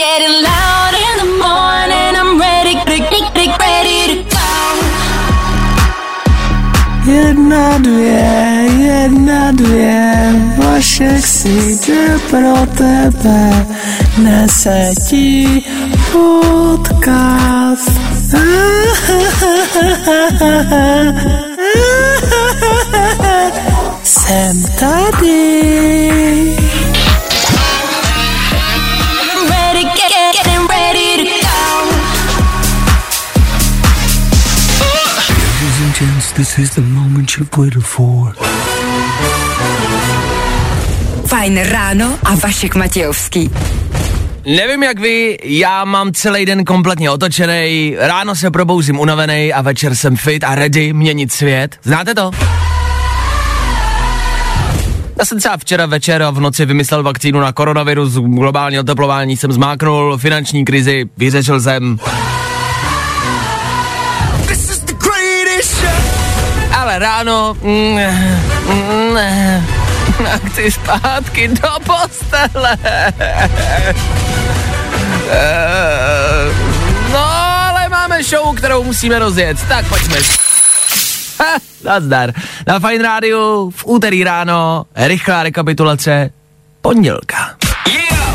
getting loud in the morning. I'm ready, ready, ready to go. Jedna, dvě, jedna, dvě, Vašek si jde pro tebe, nese ti podcast. Jsem tady. This is the moment you've waited for. Fajn ráno a Vašek Matějovský. Nevím jak vy, já mám celý den kompletně otočený, ráno se probouzím unavený a večer jsem fit a ready měnit svět. Znáte to? Já jsem třeba včera večer a v noci vymyslel vakcínu na koronavirus, globální oteplování jsem zmáknul, finanční krizi, vyřešil jsem. Ráno... Mm, mm, chci zpátky do postele. Eh, No, ale máme show, kterou musíme rozjet, tak pojďme. Ha, nazdar. Na Fine Rádiu v úterý ráno rychlá rekapitulace pondělka.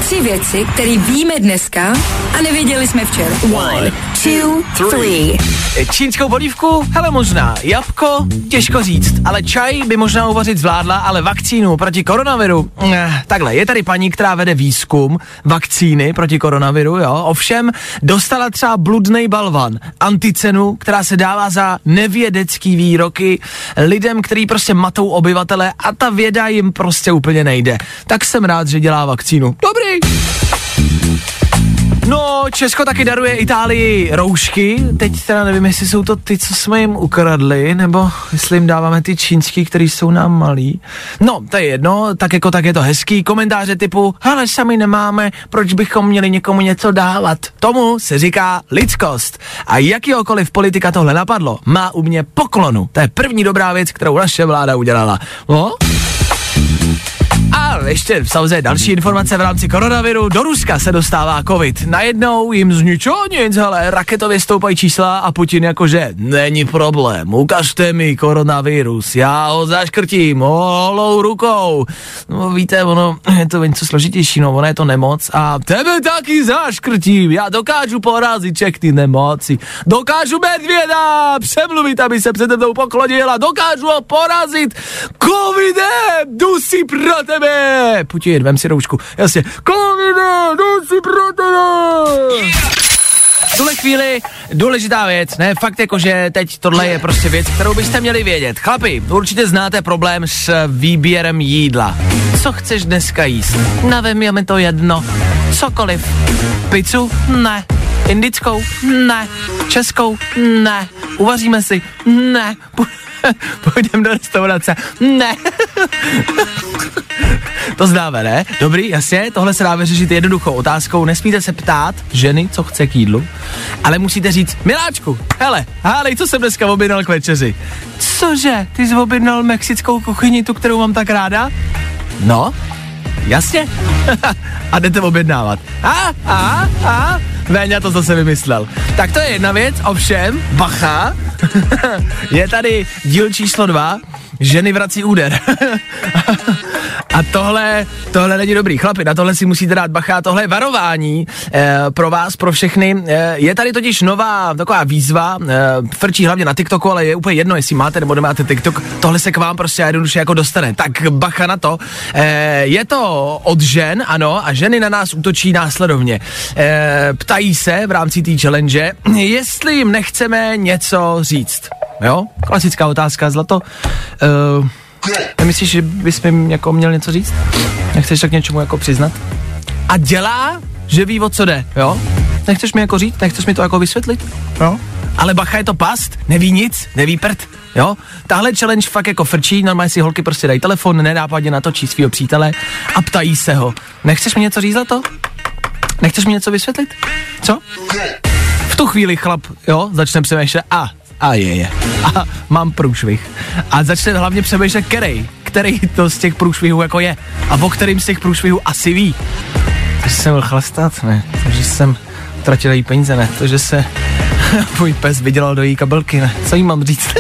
Tři věci, které víme dneska a nevěděli jsme včera. One, two, three. Čínskou polívku? Hele možná. Jabko? Těžko říct. Ale čaj by možná uvařit zvládla, ale vakcínu proti koronaviru? Eh, takhle, je tady paní, která vede výzkum vakcíny proti koronaviru, jo. Ovšem, dostala třeba bludný balvan, anticenu, která se dává za nevědecký výroky lidem, který prostě matou obyvatele a ta věda jim prostě úplně nejde. Tak jsem rád, že dělá vakcínu. Dobrý. No, Česko taky daruje Itálii roušky. Teď teda nevím, jestli jsou to ty, co jsme jim ukradli, nebo jestli jim dáváme ty čínský, který jsou nám malí. No, to je jedno, tak jako tak je to hezký. Komentáře typu, ale sami nemáme, proč bychom měli někomu něco dávat. Tomu se říká lidskost. A jakýhokoliv politika tohle napadlo, má u mě poklonu. To je první dobrá věc, kterou naše vláda udělala. No? A ještě samozřejmě další informace v rámci koronaviru. Do Ruska se dostává covid. Najednou jim z ničeho nic, ale raketově stoupají čísla a Putin jakože není problém. Ukažte mi koronavirus, já ho zaškrtím holou rukou. No víte, ono je to něco složitější, no ono je to nemoc a tebe taky zaškrtím. Já dokážu porazit všechny nemoci. Dokážu medvěda přemluvit, aby se přede mnou poklonil a dokážu ho porazit covidem. Jdu si pro tebe. Putin, vem si roušku. Jasně. Covide, jdu si pro tebe. Tuhle chvíli důležitá věc, ne, fakt jako, že teď tohle je prostě věc, kterou byste měli vědět. Chlapi, určitě znáte problém s výběrem jídla. Co chceš dneska jíst? Nevím, je mi to jedno. Cokoliv. Pizzu? Ne. Indickou? Ne. Českou? Ne. Uvaříme si? Ne. Půjdeme do restaurace? Ne. To známe, ne? Dobrý, jasně, tohle se dá vyřešit jednoduchou otázkou. Nesmíte se ptát ženy, co chce k jídlu, ale musíte říct, miláčku, hele, hádej, co jsem dneska objednal k večeři. Cože, ty jsi objednal mexickou kuchyni, tu, kterou mám tak ráda? No, jasně. a jdete objednávat. A, a, a, Véňa to zase vymyslel. Tak to je jedna věc, ovšem, bacha, je tady díl číslo dva, ženy vrací úder. A tohle, tohle není dobrý. Chlapi, na tohle si musíte dát bacha. Tohle je varování eh, pro vás, pro všechny. Eh, je tady totiž nová taková výzva, eh, frčí hlavně na TikToku, ale je úplně jedno, jestli máte nebo nemáte TikTok. Tohle se k vám prostě jednoduše jako dostane. Tak bacha na to. Eh, je to od žen, ano, a ženy na nás útočí následovně. Eh, ptají se v rámci té challenge, jestli jim nechceme něco říct. Jo? Klasická otázka, Zlato. Uh, nemyslíš, že bys mi jako měl něco říct? Nechceš tak něčemu jako přiznat? A dělá, že ví, o co jde, jo? Nechceš mi jako říct? Nechceš mi to jako vysvětlit? Jo? Ale bacha je to past, neví nic, neví prd, jo? Tahle challenge fakt jako frčí, normálně si holky prostě dají telefon, nenápadně natočí svého přítele a ptají se ho. Nechceš mi něco říct za to? Nechceš mi něco vysvětlit? Co? V tu chvíli chlap, jo, začne přemýšlet, a, a je, je, a mám průšvih. A začne hlavně přemýšlet, který, který to z těch průšvihů jako je. A o kterým z těch průšvihů asi ví. že jsem byl chlastat, ne, to, že jsem utratil její peníze, ne, to, že se můj pes vydělal do její kabelky, ne, co jí mám říct?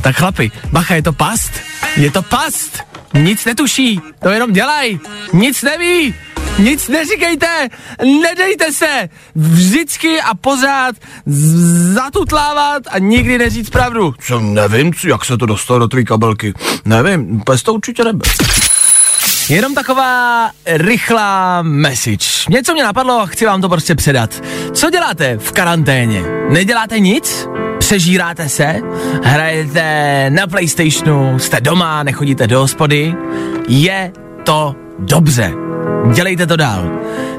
tak chlapi, bacha, je to past, je to past, nic netuší, to jenom dělaj, nic neví, nic neříkejte, nedejte se, vždycky a pořád zatutlávat a nikdy neříct pravdu. Co nevím, co, jak se to dostalo do tvý kabelky, nevím, pes to určitě nebyl. Jenom taková rychlá message. Něco mě napadlo a chci vám to prostě předat. Co děláte v karanténě? Neděláte nic? Přežíráte se? Hrajete na Playstationu? Jste doma? Nechodíte do hospody? Je to dobře. Dělejte to dál.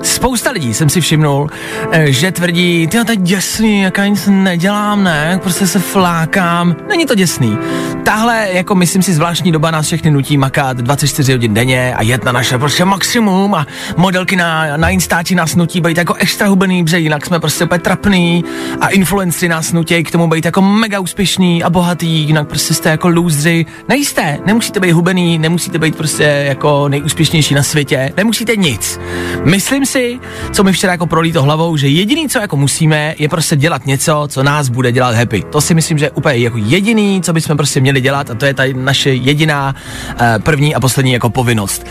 Spousta lidí jsem si všimnul, eh, že tvrdí, ty to je děsný, jak já nic nedělám, ne, prostě se flákám. Není to děsný. Tahle, jako myslím si, zvláštní doba nás všechny nutí makat 24 hodin denně a jet na naše prostě maximum a modelky na, na Instači nás nutí být jako extra hubený, protože jinak jsme prostě úplně trapný a influenci nás nutí k tomu být jako mega úspěšný a bohatý, jinak prostě jste jako lůzři. Nejste, nemusíte být hubený, nemusíte být prostě jako nejúspěšnější na světě, nemusíte nic. Myslím si, co mi včera jako prolítlo hlavou, že jediný, co jako musíme, je prostě dělat něco, co nás bude dělat happy. To si myslím, že je úplně jako jediný, co bychom prostě měli dělat a to je ta naše jediná eh, první a poslední jako povinnost.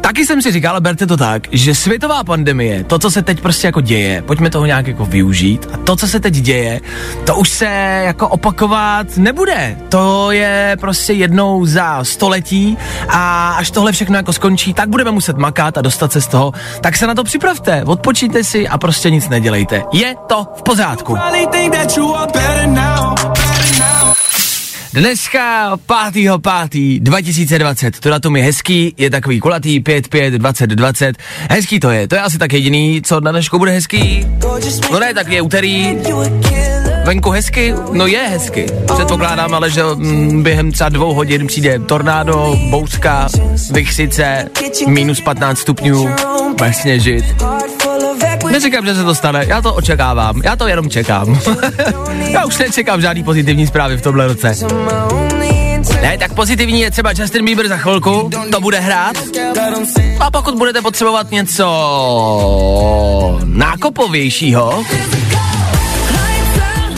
Taky jsem si říkal, berte to tak, že světová pandemie, to, co se teď prostě jako děje, pojďme toho nějak jako využít a to, co se teď děje, to už se jako opakovat nebude. To je prostě jednou za století a až tohle všechno jako skončí, tak budeme muset makat a dostat se z toho. Tak se na to připravte, odpočíte si a prostě nic nedělejte. Je to v pořádku. Dneska 5. 5. 2020, to datum je hezký, je takový kulatý 5, 5, 20, 20. Hezký to je, to je asi tak jediný, co na dnešku bude hezký. No ne, tak je úterý, venku hezky, no je hezky. Předpokládám ale, že mm, během třeba dvou hodin přijde tornádo, bouřka, vychsice, minus 15 stupňů, bude sněžit. Neříkám, že se to stane, já to očekávám, já to jenom čekám. já už nečekám žádný pozitivní zprávy v tomhle roce. Ne, tak pozitivní je třeba Justin Bieber za chvilku, to bude hrát. A pokud budete potřebovat něco nákopovějšího,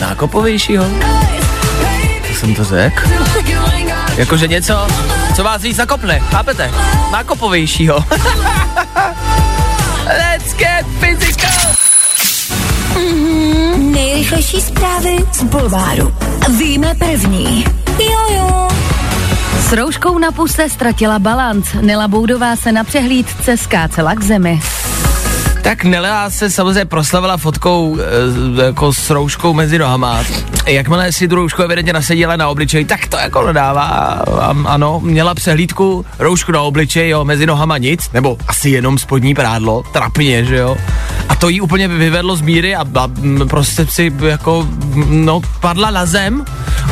nákopovějšího, co jsem to řekl? Jakože něco, co vás víc nakopne, chápete? Nákopovějšího. Let's get physical! Nejrychlejší zprávy z Bulváru. Víme první. Jojo. S rouškou na puse ztratila balanc. Nela Boudová se na přehlídce skácela k zemi. Tak Nela se samozřejmě proslavila fotkou e, jako s rouškou mezi nohama. Jakmile si tu roušku evidentně nasadila na obličej, tak to jako nedává. Ano, měla přehlídku, roušku na obličej, jo, mezi nohama nic, nebo asi jenom spodní prádlo, trapně, že jo. A to jí úplně vyvedlo z míry a, a prostě si jako, no, padla na zem,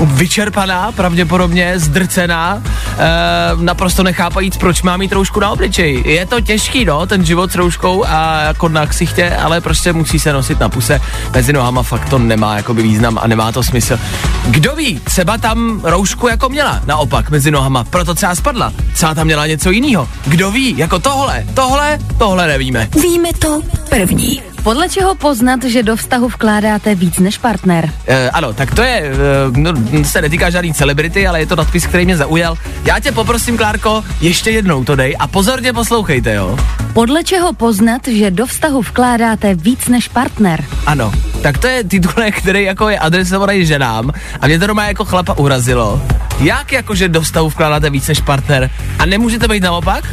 vyčerpaná, pravděpodobně zdrcená, e, naprosto nechápajíc, proč má mít roušku na obličeji. Je to těžký, no, ten život s rouškou a jako na ksichtě, ale prostě musí se nosit na puse mezi nohama, fakt to nemá jakoby význam a nemá to smysl. Kdo ví, třeba tam roušku jako měla, naopak mezi nohama, proto třeba spadla. Třeba tam měla něco jiného. Kdo ví, jako tohle, tohle, tohle nevíme. Víme to první. Podle čeho poznat, že do vztahu vkládáte víc než partner? E, ano, tak to je, e, no, se netýká žádný celebrity, ale je to nadpis, který mě zaujal. Já tě poprosím, Klárko, ještě jednou to dej a pozorně poslouchejte, jo. Podle čeho poznat, že do vztahu vkládáte víc než partner? Ano, tak to je titulek, který jako je adresovaný ženám a mě to doma jako chlapa urazilo. Jak jakože do vztahu vkládáte víc než partner a nemůžete být naopak?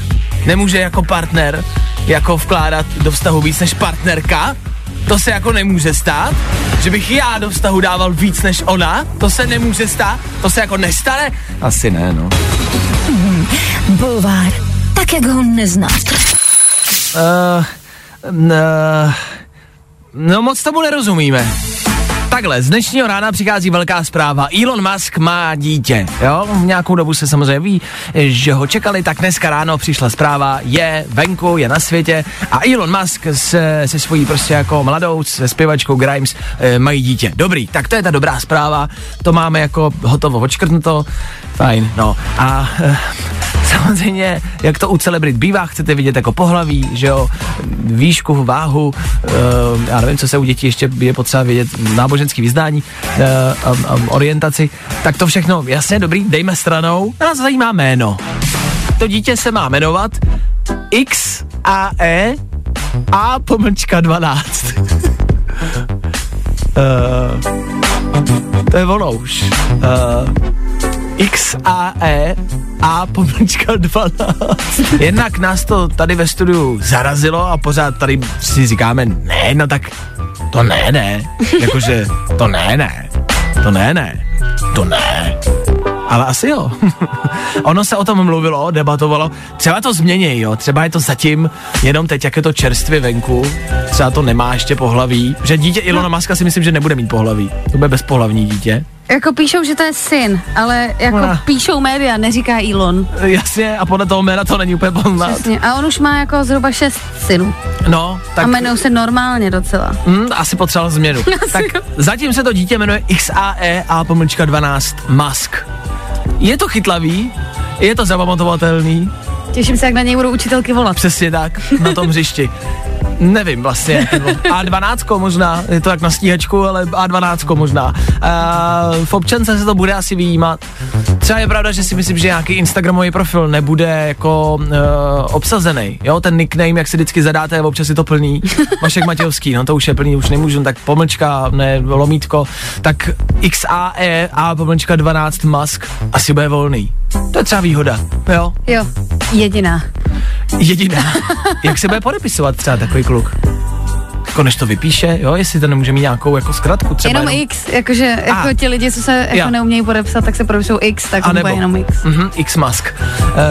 Nemůže jako partner jako vkládat do vztahu víc než partnerka? To se jako nemůže stát? Že bych já do vztahu dával víc než ona? To se nemůže stát? To se jako nestane? Asi ne, no. Bulvár. Tak, jak ho neznáte. Uh, uh, no moc tomu nerozumíme. Takhle, z dnešního rána přichází velká zpráva. Elon Musk má dítě, jo? V nějakou dobu se samozřejmě ví, že ho čekali, tak dneska ráno přišla zpráva, je venku, je na světě a Elon Musk se, se svojí prostě jako mladou, se zpěvačkou Grimes e, mají dítě. Dobrý, tak to je ta dobrá zpráva, to máme jako hotovo odškrtnuto, fajn, no a e, samozřejmě, jak to u celebrit bývá, chcete vidět jako pohlaví, že jo, výšku, váhu, uh, já nevím, co se u dětí ještě je potřeba vědět, náboženský vyznání, uh, um, um, orientaci, tak to všechno, jasně, dobrý, dejme stranou, nás zajímá jméno. To dítě se má jmenovat X A E A pomlčka 12. uh, to je ono už. Uh, X A E A pomlčka 12. Jednak nás to tady ve studiu zarazilo a pořád tady si říkáme, ne, no tak to ne, ne. Jakože to ne, ne. To ne, ne. To ne. Ale asi jo. ono se o tom mluvilo, debatovalo. Třeba to změní, jo. Třeba je to zatím jenom teď, jak je to čerstvě venku. Třeba to nemá ještě pohlaví. Že dítě Ilona Maska si myslím, že nebude mít pohlaví. To bude bezpohlavní dítě. Jako píšou, že to je syn, ale jako Ah. píšou média, neříká Elon. Jasně, a podle toho jména to není úplně poznat. Přesně. A on už má jako zhruba šest synů. No, tak A jmenují se normálně docela. hm, asi potřeboval změnu. tak zatím se to dítě jmenuje XAE A pomlčka 12 Musk. Je to chytlavý, je to zapamatovatelný, Těším se, jak na něj budou učitelky volat. přesně tak, na tom hřišti. Nevím vlastně, nebo A12 možná, je to jak na stíhačku, ale A12 možná. Uh, v občance se to bude asi vyjímat. Třeba je pravda, že si myslím, že nějaký Instagramový profil nebude jako uh, obsazený. Jo, ten nickname, jak si vždycky zadáte, občas je to plný. Vašek Matějovský, no to už je plný, už nemůžu, tak pomlčka, ne, lomítko. Tak XAE A pomlčka 12 Musk asi bude volný. To je třeba výhoda, jo. Jo, jediná. Jediná. Jak se bude podepisovat třeba takový kluk? Jako než to vypíše, jo, jestli to nemůže mít nějakou jako zkratku třeba Jenom X, jakože jako A. ti lidi, co se jako neumějí podepsat, tak se podepisují X, tak nebo jenom X. Mhm, X Mask.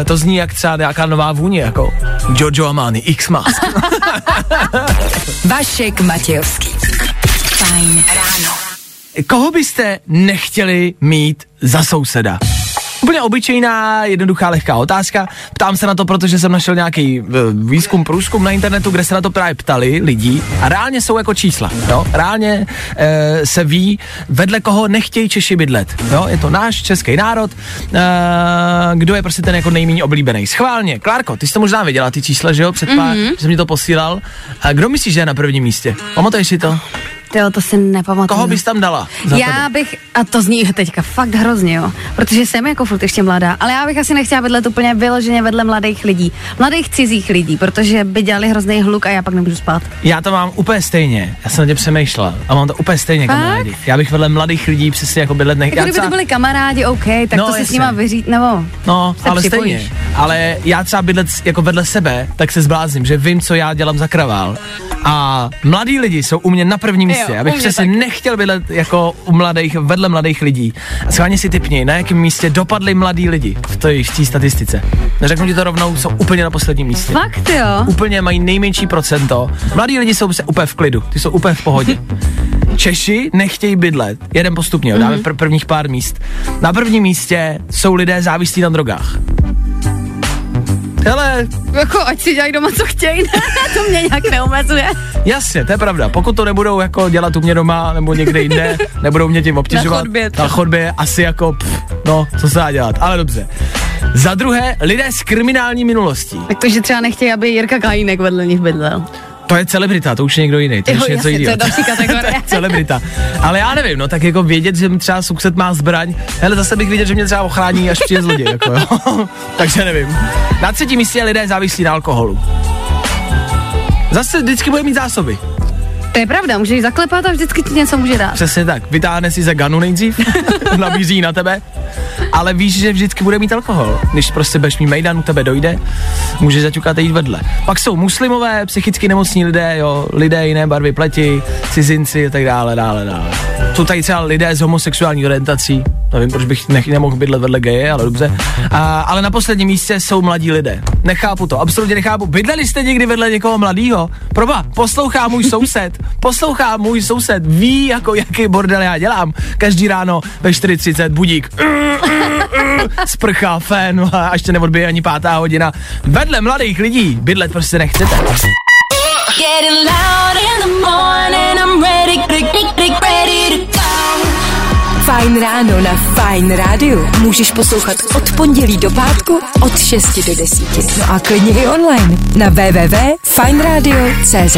E, to zní jak třeba nějaká nová vůně, jako Giorgio Armani, X Mask. Vašek Matějovský. Fajn ráno. Koho byste nechtěli mít za souseda? Úplně obyčejná, jednoduchá, lehká otázka. Ptám se na to, protože jsem našel nějaký eh, výzkum, průzkum na internetu, kde se na to právě ptali lidi a reálně jsou jako čísla. Jo? Reálně e, se ví, vedle koho nechtějí Češi bydlet. Jo? Je to náš český národ. E, kdo je prostě ten jako nejméně oblíbený? Schválně. Klárko, ty jsi to možná viděla, ty čísla, že jo? Před pár, mm-hmm. že jsem mi to posílal. A kdo myslíš, že je na prvním místě? Pamatuješ si to? Tyjo, to si nepamatuju. Koho bys tam dala? Já tebe? bych, a to zní teďka fakt hrozně, jo, protože jsem jako furt ještě mladá, ale já bych asi nechtěla bydlet úplně vyloženě vedle mladých lidí, mladých cizích lidí, protože by dělali hrozný hluk a já pak nemůžu spát. Já to mám úplně stejně. Já jsem na tě přemýšlel a mám to úplně stejně Fakt? kamarádi. Já bych vedle mladých lidí přesně jako bydlet nech... Jako kdyby to třeba- byli kamarádi, OK, tak No, to si s nima vyřít, nebo No, se ale připojíš. stejně. Ale já třeba bydlet jako vedle sebe, tak se zblázním, že vím, co já dělám za kravál. A mladí lidi jsou u mě na prvním místě. Jo, Já bych u mě přesně nechtěl bydlet jako u mladých, vedle mladých lidí. A schválně si typni, na jakém místě dopadli mladí lidi v té v té statistice. Neřeknu ti to rovnou, jsou úplně na posledním místě. Fakt jo. úplně mají nejmenší procento. Mladí lidi jsou prostě úplně v klidu, ty jsou úplně v pohodě. Češi nechtějí bydlet. Jeden postupně, jo, dáme pr- prvních pár míst. Na prvním místě jsou lidé závislí na drogách. Hele, Jako ať si dělají doma, co chtějí, to mě nějak neomezuje. jasně, to je pravda. Pokud to nebudou jako dělat u mě doma nebo někde jinde, nebudou mě tím obtěžovat. Na chodbě Na chodbě asi jako, pff, no, co se dá dělat, ale dobře. Za druhé, lidé s kriminální minulostí. Takže třeba nechtějí, aby Jirka Kajínek vedle nich bydlel. To je celebrita, to už je někdo jiný, to je Jo, už něco jasně, to je jiného. další kategorie. celebrita. Ale já nevím, no tak jako vědět, že třeba soused má zbraň, hele zase bych věděl, že mě třeba ochrání, až přijde zloděj, jako jo. Takže nevím. Na třetím místě je lidé závislí na alkoholu. Zase vždycky bude mít zásoby. To je pravda, můžeš zaklepat a vždycky ti něco může dát. Přesně tak. Vytáhne si za ganu nejdřív, nabízí na tebe, ale víš, že vždycky bude mít alkohol. Když prostě budeš mít mejdan, u tebe dojde, můžeš zaťukat a jít vedle. Pak jsou muslimové, psychicky nemocní lidé, jo, lidé jiné barvy pleti, cizinci a tak dále, dále, dále. Jsou tady třeba lidé s homosexuální orientací, nevím, proč bych nech, nemohl bydlet vedle geje, ale dobře. A, ale na posledním místě jsou mladí lidé. Nechápu to, absolutně nechápu. Bydleli jste někdy vedle někoho mladýho? Proba, poslouchá můj soused, poslouchá můj soused, ví, jako jaký bordel já dělám. Každý ráno ve 4.30 budík. Sprcha, fén, a ještě neodbije ani pátá hodina. Vedle mladých lidí bydlet prostě nechcete. Loud Fajn ráno na Fajn rádiu můžeš poslouchat od pondělí do pátku od 6 do 10. No a klidně i online na www.fajnradio.cz